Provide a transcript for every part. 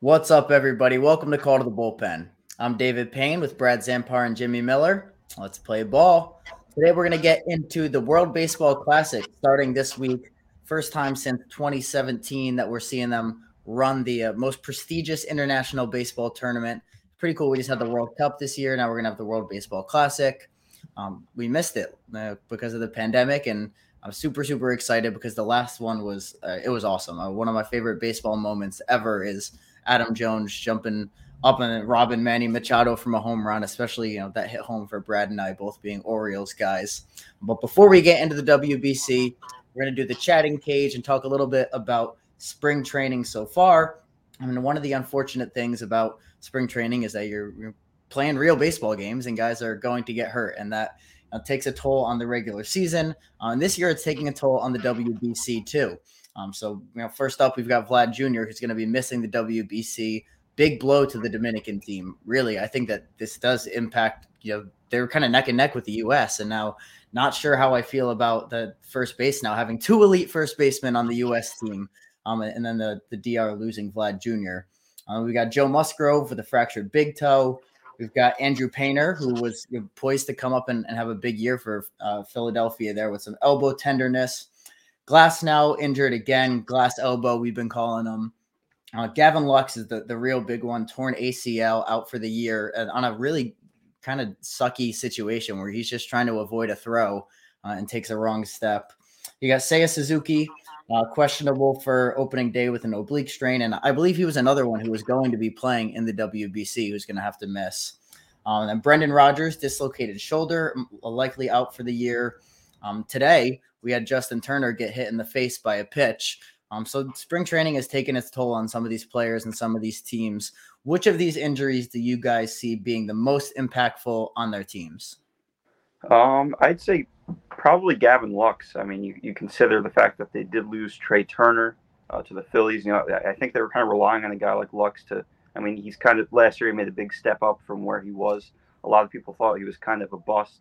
What's up, everybody? Welcome to Call to the Bullpen. I'm David Payne with Brad Zampar and Jimmy Miller. Let's play ball. Today, we're going to get into the World Baseball Classic starting this week. First time since 2017 that we're seeing them run the uh, most prestigious international baseball tournament. Pretty cool. We just had the World Cup this year. Now we're going to have the World Baseball Classic. Um, we missed it uh, because of the pandemic, and I'm super super excited because the last one was uh, it was awesome. Uh, one of my favorite baseball moments ever is Adam Jones jumping up and Robin Manny Machado from a home run, especially you know that hit home for Brad and I both being Orioles guys. But before we get into the WBC, we're going to do the chatting cage and talk a little bit about spring training so far. I mean, one of the unfortunate things about spring training is that you're, you're playing real baseball games and guys are going to get hurt, and that uh, takes a toll on the regular season. Uh, and this year, it's taking a toll on the WBC too. Um, so, you know, first up, we've got Vlad Jr., who's going to be missing the WBC. Big blow to the Dominican team. Really, I think that this does impact, you know, they're kind of neck and neck with the U.S. And now, not sure how I feel about the first base now having two elite first basemen on the U.S. team. Um, and then the, the DR losing Vlad Jr. Uh, we got Joe Musgrove with a fractured big toe. We've got Andrew Painter, who was poised to come up and, and have a big year for uh, Philadelphia there with some elbow tenderness. Glasnow injured again, glass elbow, we've been calling him. Uh, Gavin Lux is the, the real big one, torn ACL out for the year uh, on a really kind of sucky situation where he's just trying to avoid a throw uh, and takes a wrong step. You got Seiya Suzuki, uh, questionable for opening day with an oblique strain. And I believe he was another one who was going to be playing in the WBC who's going to have to miss. Um, and Brendan Rodgers, dislocated shoulder, likely out for the year. Um, today, we had Justin Turner get hit in the face by a pitch. Um, so spring training has taken its toll on some of these players and some of these teams. Which of these injuries do you guys see being the most impactful on their teams? Um, I'd say probably Gavin Lux. I mean, you, you consider the fact that they did lose Trey Turner uh, to the Phillies. You know, I think they were kind of relying on a guy like Lux to. I mean, he's kind of last year he made a big step up from where he was. A lot of people thought he was kind of a bust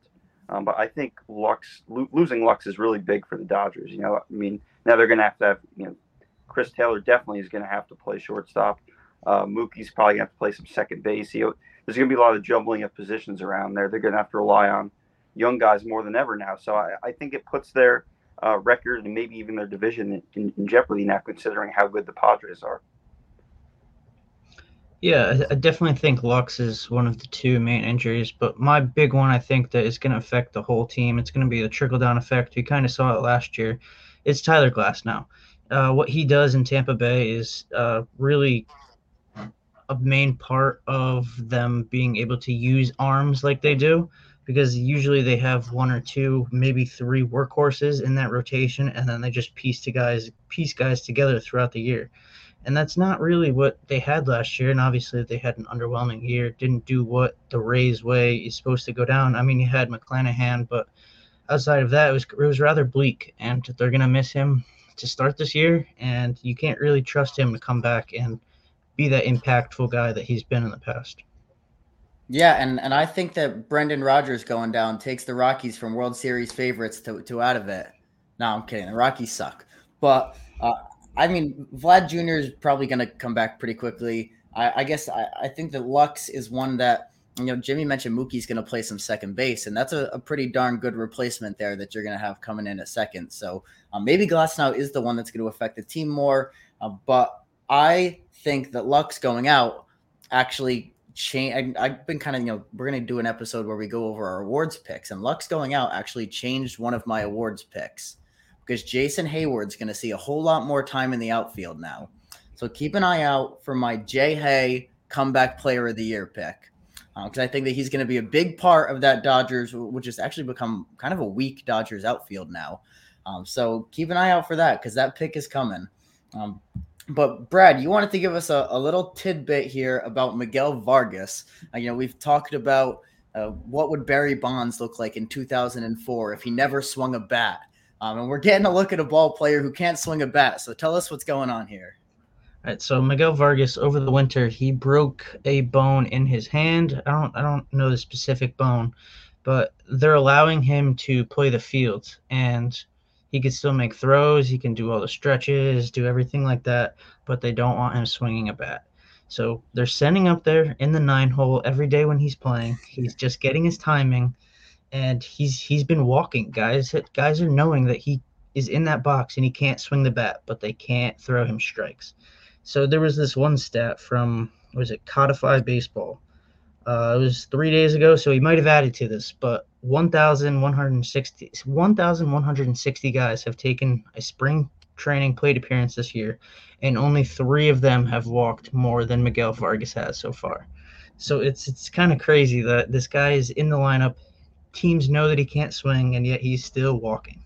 um, but I think Lux lo- losing Lux is really big for the Dodgers. You know, I mean, now they're going to have to have you know, Chris Taylor definitely is going to have to play shortstop. Uh, Mookie's probably going to have to play some second base. He, there's going to be a lot of jumbling of positions around there. They're going to have to rely on young guys more than ever now. So I, I think it puts their uh, record and maybe even their division in, in jeopardy now, considering how good the Padres are. Yeah, I definitely think Lux is one of the two main injuries, but my big one I think that is going to affect the whole team. It's going to be the trickle down effect. We kind of saw it last year. It's Tyler Glasnow. Uh, what he does in Tampa Bay is uh, really a main part of them being able to use arms like they do, because usually they have one or two, maybe three workhorses in that rotation, and then they just piece to guys piece guys together throughout the year and that's not really what they had last year. And obviously, they had an underwhelming year. Didn't do what the Rays way is supposed to go down. I mean, you had McClanahan, but outside of that, it was it was rather bleak. And they're gonna miss him to start this year, and you can't really trust him to come back and be that impactful guy that he's been in the past. Yeah, and, and I think that Brendan Rodgers going down takes the Rockies from World Series favorites to, to out of it. No, I'm kidding. The Rockies suck. But uh, I mean, Vlad Jr. is probably going to come back pretty quickly. I, I guess I, I, think that Lux is one that, you know, Jimmy mentioned Mookie's going to play some second base, and that's a, a, pretty darn good replacement there that you're going to have coming in at second. So um, maybe Glasnow is the one that's going to affect the team more. Uh, but I think that Lux going out actually change. I've been kind of, you know, we're going to do an episode where we go over our awards picks, and Lux going out actually changed one of my awards picks because Jason Heyward's going to see a whole lot more time in the outfield now. So keep an eye out for my Jay Hay comeback player of the year pick because uh, I think that he's going to be a big part of that Dodgers, which has actually become kind of a weak Dodgers outfield now. Um, so keep an eye out for that because that pick is coming. Um, but Brad, you wanted to give us a, a little tidbit here about Miguel Vargas. Uh, you know, we've talked about uh, what would Barry Bonds look like in 2004 if he never swung a bat. Um, and we're getting a look at a ball player who can't swing a bat. So tell us what's going on here. All right, so Miguel Vargas over the winter he broke a bone in his hand. I don't I don't know the specific bone, but they're allowing him to play the field and he can still make throws. He can do all the stretches, do everything like that, but they don't want him swinging a bat. So they're sending up there in the nine hole every day when he's playing. He's just getting his timing, and he's he's been walking. Guys, guys are knowing that he is in that box and he can't swing the bat, but they can't throw him strikes. So there was this one stat from was it Codify Baseball. Uh, it was three days ago, so he might have added to this, but 1,160 1,160 guys have taken a spring training plate appearance this year, and only three of them have walked more than Miguel Vargas has so far. So it's it's kind of crazy that this guy is in the lineup. Teams know that he can't swing, and yet he's still walking.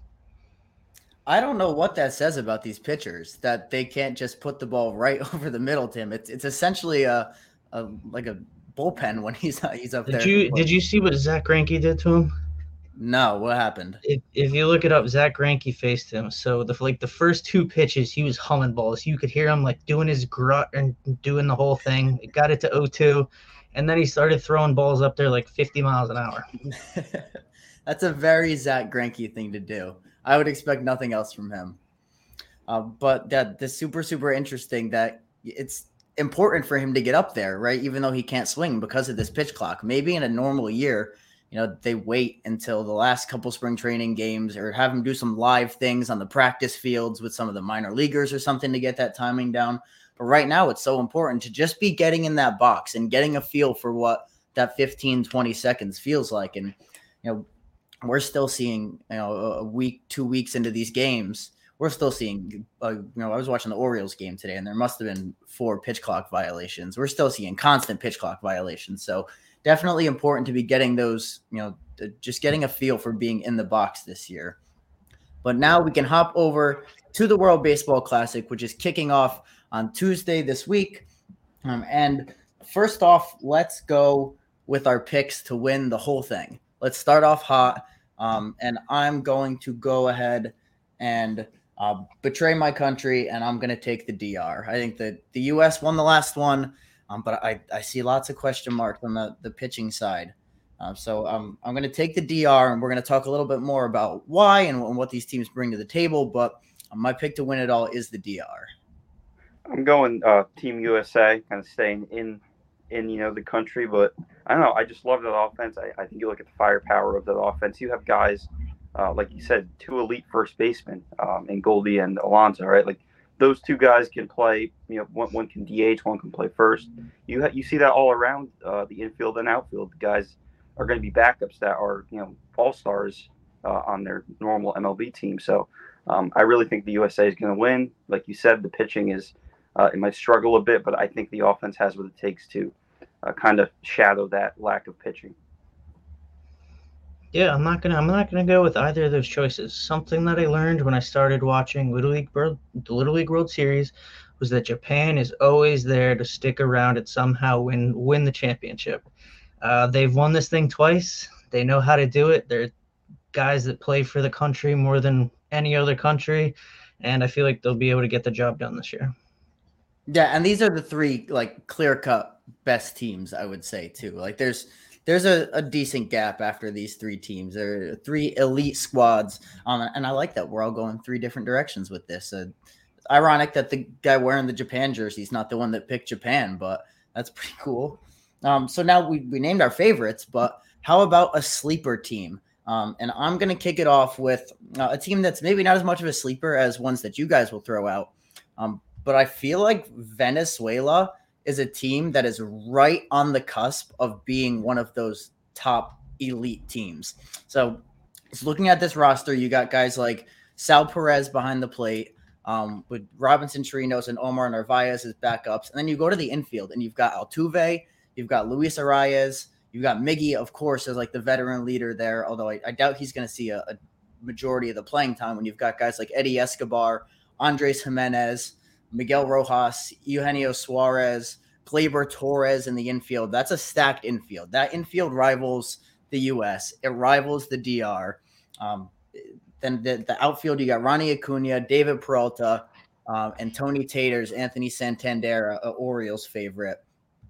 I don't know what that says about these pitchers that they can't just put the ball right over the middle to him. It's it's essentially a, a like a bullpen when he's he's up did there. Did you did you see what Zack Greinke did to him? No, what happened? If, if you look it up, Zack Greinke faced him. So the like the first two pitches, he was humming balls. You could hear him like doing his grunt and doing the whole thing. It got it to 0-2, and then he started throwing balls up there like 50 miles an hour. That's a very Zack Greinke thing to do. I would expect nothing else from him. Uh, but that the super super interesting that it's important for him to get up there, right? Even though he can't swing because of this pitch clock. Maybe in a normal year, you know, they wait until the last couple spring training games or have him do some live things on the practice fields with some of the minor leaguers or something to get that timing down. But right now, it's so important to just be getting in that box and getting a feel for what that 15, 20 seconds feels like. And, you know, we're still seeing, you know, a week, two weeks into these games, we're still seeing, uh, you know, I was watching the Orioles game today and there must have been four pitch clock violations. We're still seeing constant pitch clock violations. So definitely important to be getting those, you know, just getting a feel for being in the box this year. But now we can hop over to the World Baseball Classic, which is kicking off on Tuesday this week. Um, and first off, let's go with our picks to win the whole thing. Let's start off hot. Um, and I'm going to go ahead and uh, betray my country, and I'm going to take the DR. I think that the U.S. won the last one, um, but I, I see lots of question marks on the, the pitching side. Uh, so um, I'm going to take the DR, and we're going to talk a little bit more about why and, and what these teams bring to the table. But my pick to win it all is the DR. I'm going uh, Team USA, kind of staying in in you know the country, but I don't know. I just love that offense. I, I think you look at the firepower of that offense. You have guys uh, like you said, two elite first basemen um, in Goldie and Alonso, right? Like those two guys can play. You know, one, one can DH, one can play first. You ha- you see that all around uh, the infield and outfield. The guys are going to be backups that are you know all stars uh, on their normal MLB team. So um, I really think the USA is going to win. Like you said, the pitching is uh, it might struggle a bit, but I think the offense has what it takes to uh, kind of shadow that lack of pitching. Yeah, I'm not gonna. I'm not gonna go with either of those choices. Something that I learned when I started watching Little League World, the Little League World Series, was that Japan is always there to stick around and somehow win win the championship. Uh, they've won this thing twice. They know how to do it. They're guys that play for the country more than any other country, and I feel like they'll be able to get the job done this year. Yeah, and these are the three like clear cut best teams, I would say too. Like there's there's a, a decent gap after these three teams. There are three elite squads, um, and I like that we're all going three different directions with this. Uh, ironic that the guy wearing the Japan jersey is not the one that picked Japan, but that's pretty cool. Um, so now we, we named our favorites, but how about a sleeper team? Um, and I'm going to kick it off with uh, a team that's maybe not as much of a sleeper as ones that you guys will throw out. Um, but I feel like Venezuela is a team that is right on the cusp of being one of those top elite teams. So, looking at this roster, you got guys like Sal Perez behind the plate, um, with Robinson Chirinos and Omar Narvaez as backups. And then you go to the infield and you've got Altuve, you've got Luis Arraez, you've got Miggy, of course, as like the veteran leader there, although I, I doubt he's going to see a, a, majority of the playing time when you've got guys like Eddie Escobar, Andres Gimenez, Miguel Rojas, Eugenio Suarez, Gleyber Torres in the infield. That's a stacked infield. That infield rivals the U.S. It rivals the DR. Um, then the, the, outfield, you got Ronnie Acuna, David Peralta, um, and Tony Taters, Anthony Santander, uh, Orioles favorite.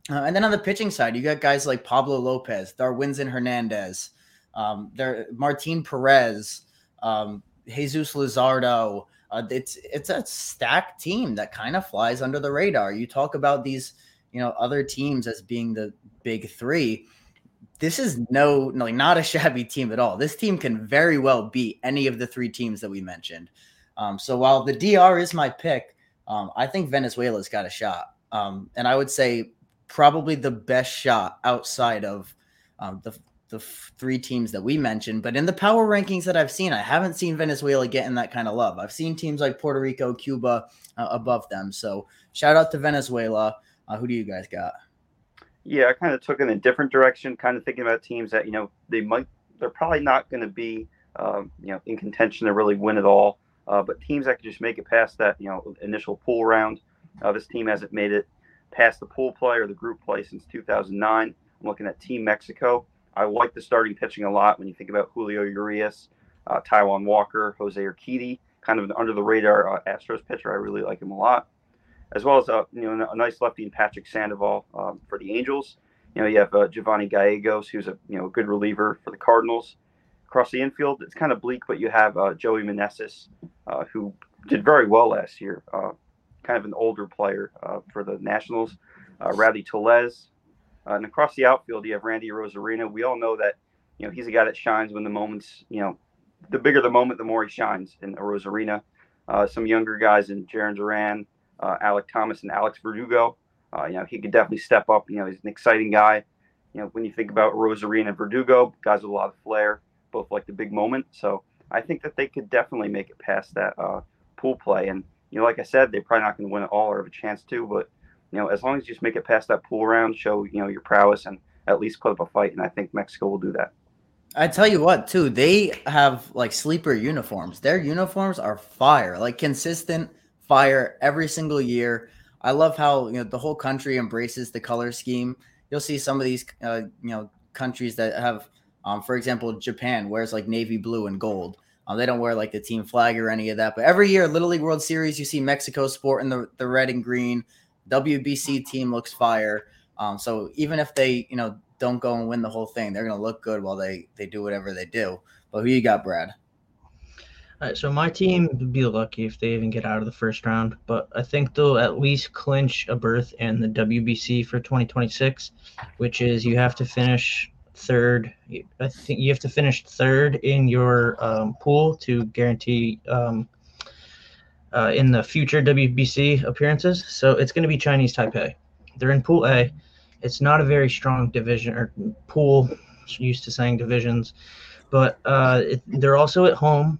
Uh, and then on the pitching side, you got guys like Pablo Lopez, Darwinzon Hernandez, um, there Martin Perez, um, Jesus Luzardo, uh, it's it's a stacked team that kind of flies under the radar. You talk about these you know other teams as being the big three. This is no, no, not a shabby team at all. This team can very well beat any of the three teams that we mentioned. Um, so while the DR is my pick, um, I think Venezuela's got a shot. Um, and I would say probably the best shot outside of um, the the three teams that we mentioned. But in the power rankings that I've seen, I haven't seen Venezuela getting that kind of love. I've seen teams like Puerto Rico, Cuba uh, above them. So shout out to Venezuela. Uh, who do you guys got? Yeah, I kind of took in a different direction, kind of thinking about teams that you know they might they're probably not going to be um, you know in contention to really win it all, uh, but teams that can just make it past that you know initial pool round. Uh, this team hasn't made it past the pool play or the group play since 2009. I'm looking at Team Mexico. I like the starting pitching a lot when you think about Julio Urias, uh, Taijuan Walker, Jose Urquidy, kind of an under the radar uh, Astros pitcher. I really like him a lot, as well as uh, you know a nice lefty in Patrick Sandoval um, for the Angels. You know you have uh, Giovanni Gallegos, who's a you know good reliever for the Cardinals. Across the infield, it's kind of bleak, but you have uh, Joey Meneses, uh, who did very well last year. Uh, kind of an older player for the Nationals. Uh, Rowdy Tellez, uh, and across the outfield, you have Randy Arozarena. We all know that, you know, he's a guy that shines when the moments, you know, the bigger the moment, the more he shines in Arozarena. Uh, some younger guys in Jarren Duran, uh, Alek Thomas, and Alex Verdugo. Uh, you know, he could definitely step up. You know, he's an exciting guy. You know, when you think about Arozarena and Verdugo, guys with a lot of flair, both like the big moment. So I think that they could definitely make it past that uh, pool play. And, you know, like I said, they're probably not going to win it all or have a chance to, but you know, as long as you just make it past that pool round, show you know your prowess, and at least put up a fight. And I think Mexico will do that. I tell you what, too, they have like sleeper uniforms. Their uniforms are fire, like consistent fire every single year. I love how you know the whole country embraces the color scheme. You'll see some of these, uh, you know, countries that have, um, for example, Japan wears like navy blue and gold. Um, they don't wear like the team flag or any of that. But every year, Little League World Series, you see Mexico sporting the the red and green. WBC team looks fire. Um, so even if they, you know, don't go and win the whole thing, they're going to look good while they they do whatever they do. But who you got, Brad? All right, so my team would be lucky if they even get out of the first round, but I think they'll at least clinch a berth in the WBC for 2026, which is you have to finish third. I think you have to finish third in your um, pool to guarantee um, uh, in the future WBC appearances. So it's going to be Chinese Taipei. They're in Pool A. It's not a very strong division or pool. Used to saying divisions, but uh, it, they're also at home.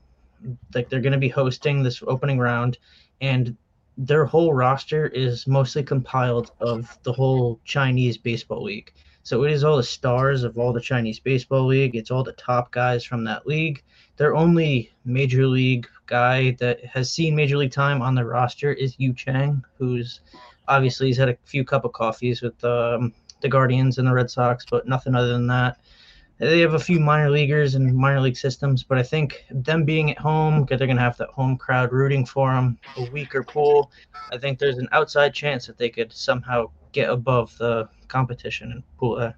Like they're going to be hosting this opening round, and their whole roster is mostly compiled of the whole Chinese baseball league. So it is all the stars of all the Chinese baseball league. It's all the top guys from that league. Their only major league guy that has seen major league time on the roster is Yu Chang, who's obviously he's had a few cup of coffees with um, the Guardians and the Red Sox, but nothing other than that. They have a few minor leaguers and minor league systems, but I think them being at home, they're going to have that home crowd rooting for them, a weaker pool. I think there's an outside chance that they could somehow get above the competition in Pool A.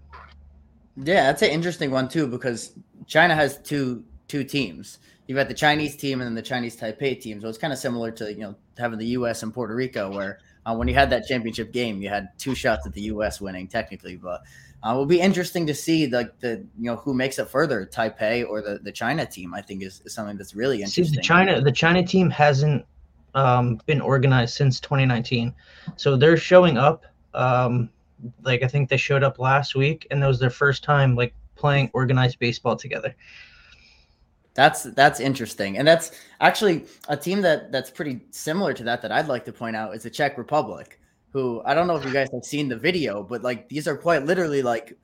Yeah, that's an interesting one too because China has two two teams. You've got the Chinese team and then the Chinese Taipei team. So it's kind of similar to you know having the U.S. and Puerto Rico, where uh, when you had that championship game, you had two shots at the U.S. winning technically. But uh, it will be interesting to see like the, the you know who makes it further, Taipei or the the China team. I think is, is something that's really interesting. See, the China the China team hasn't um, been organized since 2019, so they're showing up. Um, like I think they showed up last week, and that was their first time like playing organized baseball together. That's that's interesting, and that's actually a team that that's pretty similar to that. That I'd like to point out is the Czech Republic, who I don't know if you guys have seen the video, but like these are quite literally like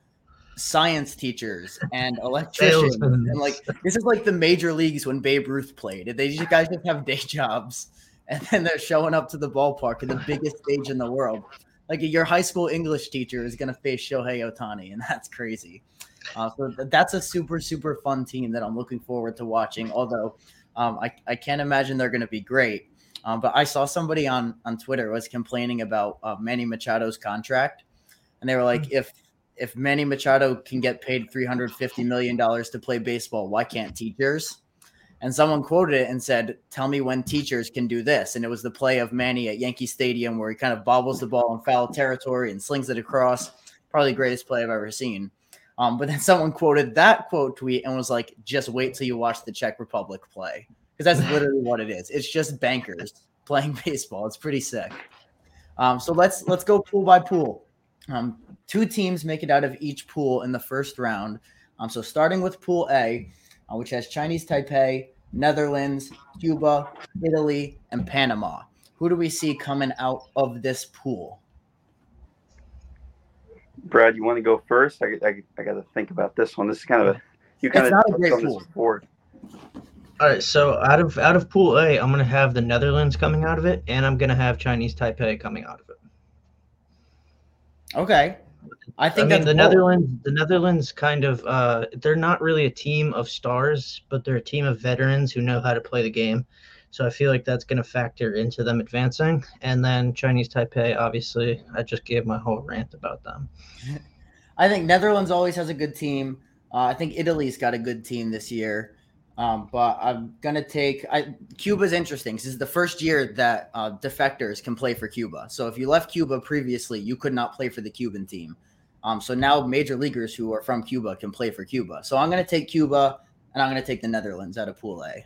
science teachers and electricians, and like this is like the major leagues when Babe Ruth played. They just guys just have day jobs, and then they're showing up to the ballpark in the biggest stage in the world. Like your high school English teacher is going to face Shohei Ohtani, and that's crazy. Uh, so that's a super super fun team that I'm looking forward to watching. Although um, I I can't imagine they're going to be great. Um, but I saw somebody on on Twitter was complaining about uh, Manny Machado's contract, and they were like, mm-hmm. if if Manny Machado can get paid 350 million dollars to play baseball, why can't teachers? and someone quoted it and said, "Tell me when teachers can do this." And it was the play of Manny at Yankee Stadium where he kind of bobbles the ball in foul territory and slings it across. Probably the greatest play I've ever seen. Um, but then someone quoted that quote tweet and was like, "Just wait till you watch the Czech Republic play." Because that's literally what it is. It's just bankers playing baseball. It's pretty sick. Um, so let's let's go pool by pool. Um, two teams make it out of each pool in the first round. Um, so starting with Pool A, uh, which has Chinese Taipei, Netherlands, Cuba, Italy, and Panama. Who do we see coming out of this pool? Brad, you want to go first? I, I, I got to think about this one. This is kind of a you kind It's of not a great on this pool. before. All right, so out of out of Pool A, I'm gonna have the Netherlands coming out of it, and I'm gonna have Chinese Taipei coming out of it. Okay, I I think mean, that's the bold. Netherlands. The Netherlands kind of uh, they're not really a team of stars, but they're a team of veterans who know how to play the game. So I feel like that's going to factor into them advancing. And then Chinese Taipei, obviously, I just gave my whole rant about them. I think Netherlands always has a good team. Uh, I think Italy's got a good team this year. Um, but I'm gonna take I, Cuba's interesting. This is the first year that uh, defectors can play for Cuba. So if you left Cuba previously, you could not play for the Cuban team. Um, so now major leaguers who are from Cuba can play for Cuba. So I'm gonna take Cuba, and I'm gonna take the Netherlands out of Pool A.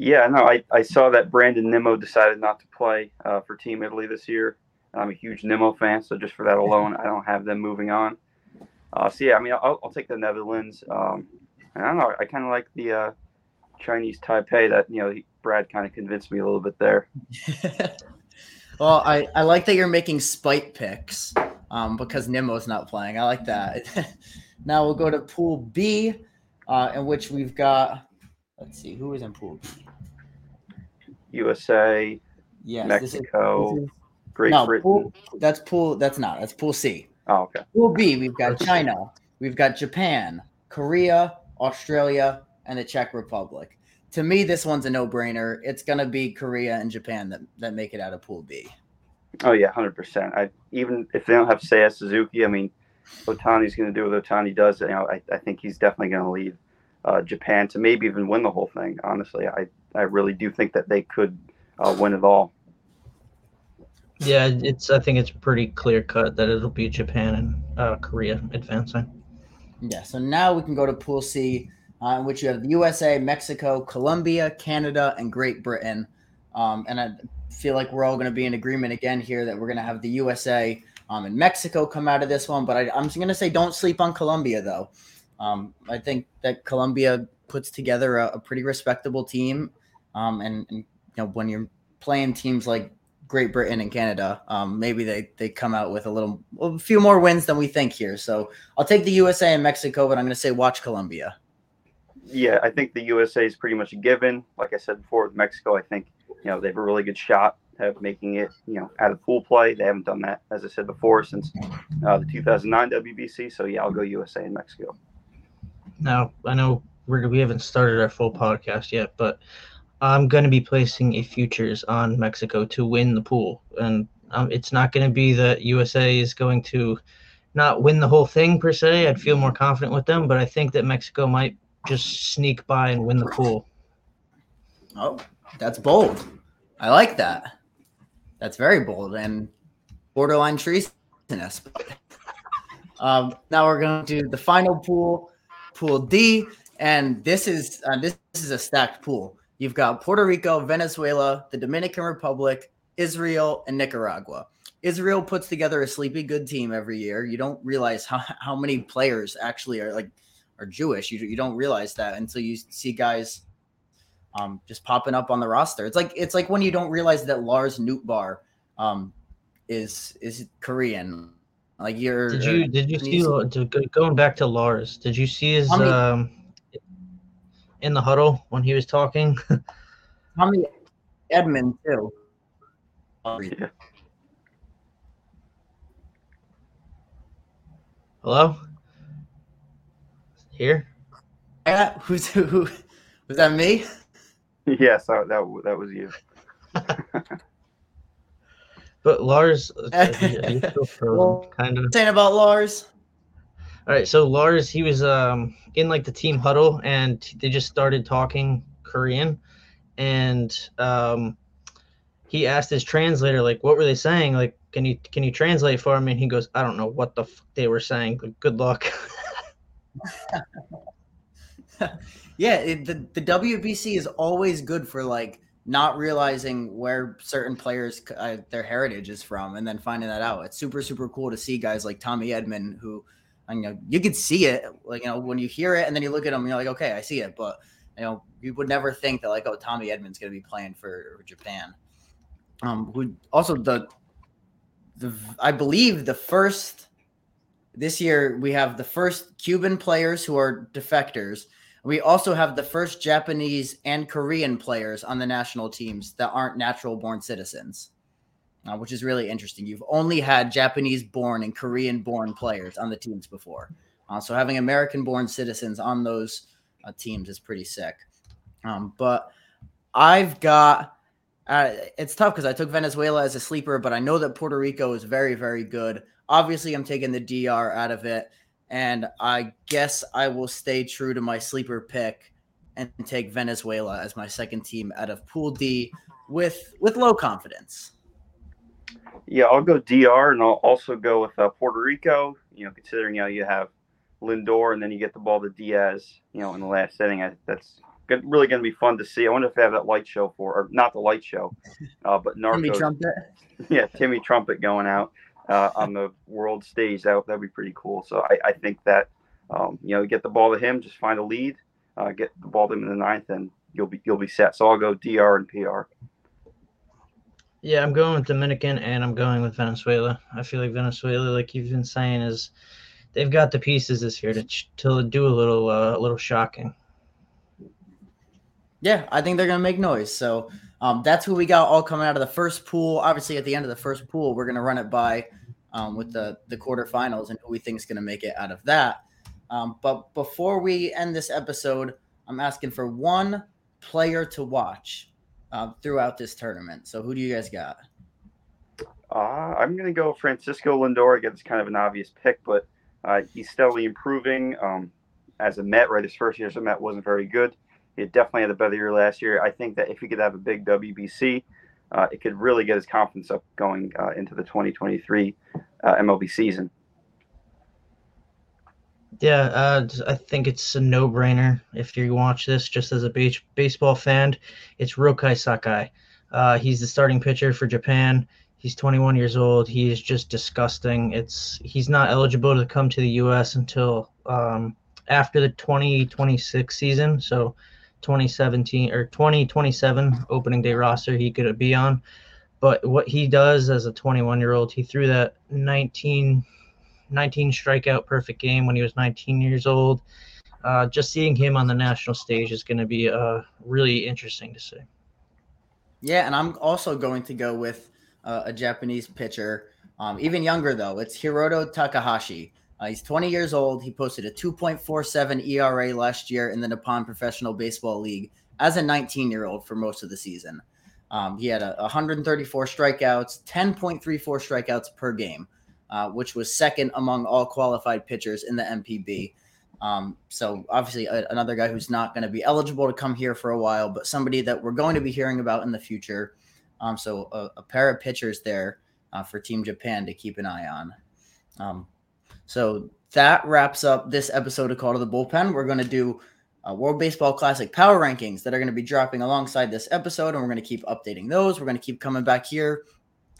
Yeah, no, I, I saw that Brandon Nimmo decided not to play uh, for Team Italy this year. I'm a huge Nimmo fan, so just for that alone, I don't have them moving on. Uh, so yeah, I mean, I'll, I'll take the Netherlands. Um, I don't know. I kind of like the uh, Chinese Taipei. That you know, Brad kind of convinced me a little bit there. well, I, I like that you're making spite picks um, because Nimmo's not playing. I like that. now we'll go to Pool B, uh, in which we've got. Let's see who is in Pool B. USA, Yes, Mexico, this is- Great no, Britain. pool, that's pool. That's not. That's Pool C. Oh, okay. Pool B, we've got China, we've got Japan, Korea, Australia, and the Czech Republic. To me, this one's a no-brainer. It's gonna be Korea and Japan that, that make it out of Pool B. Oh yeah, hundred percent. I even if they don't have Seiya Suzuki, I mean, Ohtani's going to do what Ohtani does. You know, I, I think he's definitely going to lead uh, Japan to maybe even win the whole thing. Honestly, I I really do think that they could uh, win it all. Yeah, it's. I think it's pretty clear cut that it'll be Japan and uh, Korea advancing. Yeah. So now we can go to Pool C, uh, in which you have the USA, Mexico, Colombia, Canada, and Great Britain. Um, and I feel like we're all going to be in agreement again here that we're going to have the USA um, and Mexico come out of this one. But I, I'm just going to say don't sleep on Colombia, though. Um, I think that Colombia puts together a, a pretty respectable team. Um, and, and you know when you're playing teams like Great Britain and Canada, um, maybe they they come out with a little a few more wins than we think here. So I'll take the USA and Mexico, but I'm going to say watch Colombia. Yeah, I think the USA is pretty much a given. Like I said before, with Mexico, I think you know they have a really good shot of making it you know out of pool play. They haven't done that, as I said before, since uh, the 2009 WBC. So yeah, I'll go USA and Mexico. Now I know we're, we haven't started our full podcast yet, but I'm going to be placing a futures on Mexico to win the pool, and um, it's not going to be that USA is going to not win the whole thing per se. I'd feel more confident with them, but I think that Mexico might just sneak by and win the pool. Oh, that's bold. I like that. That's very bold and borderline treasonous. Um, now we're going to do the final pool, Pool D, and this is uh, this, this is a stacked pool. You've got Puerto Rico, Venezuela, the Dominican Republic, Israel, and Nicaragua. Israel puts together a sleepy good team every year. You don't realize how, how many players actually are like are Jewish. You, you don't realize that until you see guys um, just popping up on the roster. It's like it's like when you don't realize that Lars Nootbaar um, is is Korean. Like you're Did you did you see Easy. to, go- going back to Lars? Did you see his How many- um in the huddle when he was talking? Tommy Edman too. Yeah. Hello, here. Yeah, who's who? Was that me? Yes, that, that that was you. But Lars, uh, are you still frozen? Well- kind of. Saying about Lars. All right, so Lars, he was um, in like the team huddle, and they just started talking Korean, and um, he asked his translator like, "What were they saying? Like, can you can you translate for me?" And he goes, "I don't know what the fuck they were saying. Like, good luck." yeah, it, the the WBC is always good for like not realizing where certain players uh, their heritage is from and then finding that out. It's super super cool to see guys like Tommy Edman who you know you could see it like you know when you hear it and then you look at them you're like okay I see it but you know you would never think that like oh Tommy Edman's going to be playing for Japan. Um who also the the I believe the first this year we have the first Cuban players who are defectors we also have the first Japanese and Korean players on the national teams that aren't natural born citizens, uh, which is really interesting. You've only had Japanese born and Korean born players on the teams before. Uh, so having American born citizens on those uh, teams is pretty sick. Um, but I've got. Uh, it's tough because I took Venezuela as a sleeper, but I know that Puerto Rico is very, very good. Obviously, I'm taking the DR out of it. And I guess I will stay true to my sleeper pick and take Venezuela as my second team out of Pool D with with low confidence. Yeah, I'll go DR, and I'll also go with uh, Puerto Rico. You know, considering how you have Lindor, and then you get the ball to Diaz. You know, in the last inning, I, that's good, really going to be fun to see. I wonder if they have that light show for, or not the light show, uh, but Narcos. Timmy Trumpet. Yeah, Timmy Trumpet going out uh, on the world stage. That that'd be pretty cool. So I, I think that um, you know get the ball to him, just find a lead, uh, get the ball to him in the ninth, and you'll be you'll be set. So I'll go DR and PR. Yeah, I'm going with Dominican and I'm going with Venezuela. I feel like Venezuela, like you've been saying, is they've got the pieces this year to to do a little uh, a little shocking. Yeah, I think they're gonna make noise. So um, that's who we got all coming out of the first pool. Obviously, at the end of the first pool, we're gonna run it by um, with the the quarterfinals and who we think is to make it out of that. Um, but before we end this episode, I'm asking for one player to watch uh, throughout this tournament. So who do you guys got? Uh, I'm going to go Francisco Lindor. I guess it's kind of an obvious pick, but uh, he's steadily improving. Um, as a Met, right? His first year as a Met wasn't very good. He definitely had a better year last year. I think that if he could have a big WBC, uh, it could really get his confidence up going uh, into the 2023 uh, MLB season. Yeah, uh, I think it's a no-brainer if you watch this just as a base- baseball fan. It's Roki Sasaki. Uh, he's the starting pitcher for Japan. He's 21 years old. He is just disgusting. It's he's not eligible to come to the U.S. until um, after the 2026 season. So 2017 or 2027 opening day roster he could be on. But what he does as a 21 year old, he threw that 19, 19 strikeout perfect game when he was 19 years old. Uh, just seeing him on the national stage is going to be uh, really interesting to see. Yeah, and I'm also going to go with uh, a Japanese pitcher, um, even younger though. It's Hiroto Takahashi. Uh, he's 20 years old. He posted a 2.47 ERA last year in the Nippon Professional Baseball League as a 19 year old for most of the season. Um, he had a, 134 strikeouts, 10.34 strikeouts per game, uh, which was second among all qualified pitchers in the NPB. Um, so obviously a, another guy who's not going to be eligible to come here for a while, but somebody that we're going to be hearing about in the future. Um, so a, a, pair of pitchers there uh, for Team Japan to keep an eye on. Um, so that wraps up this episode of Call to the Bullpen. We're going to do uh, World Baseball Classic power rankings that are going to be dropping alongside this episode, and we're going to keep updating those. We're going to keep coming back here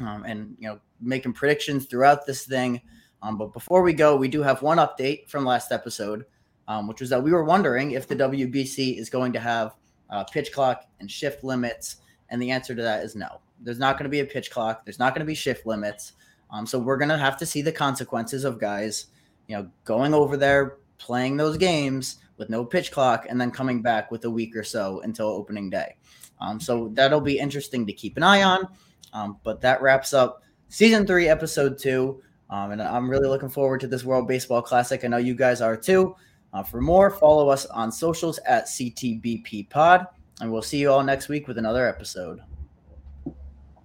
um, and you know making predictions throughout this thing. Um, but before we go, we do have one update from last episode, um, which was that we were wondering if the WBC is going to have uh, pitch clock and shift limits, and the answer to that is no. There's not going to be a pitch clock. There's not going to be shift limits. Um, so we're gonna have to see the consequences of guys, you know, going over there, playing those games with no pitch clock, and then coming back with a week or so until opening day. Um, so that'll be interesting to keep an eye on. Um, but that wraps up season three, episode two. Um, and I'm really looking forward to this World Baseball Classic. I know you guys are too. Uh, for more, follow us on socials at CTBP Pod, and we'll see you all next week with another episode.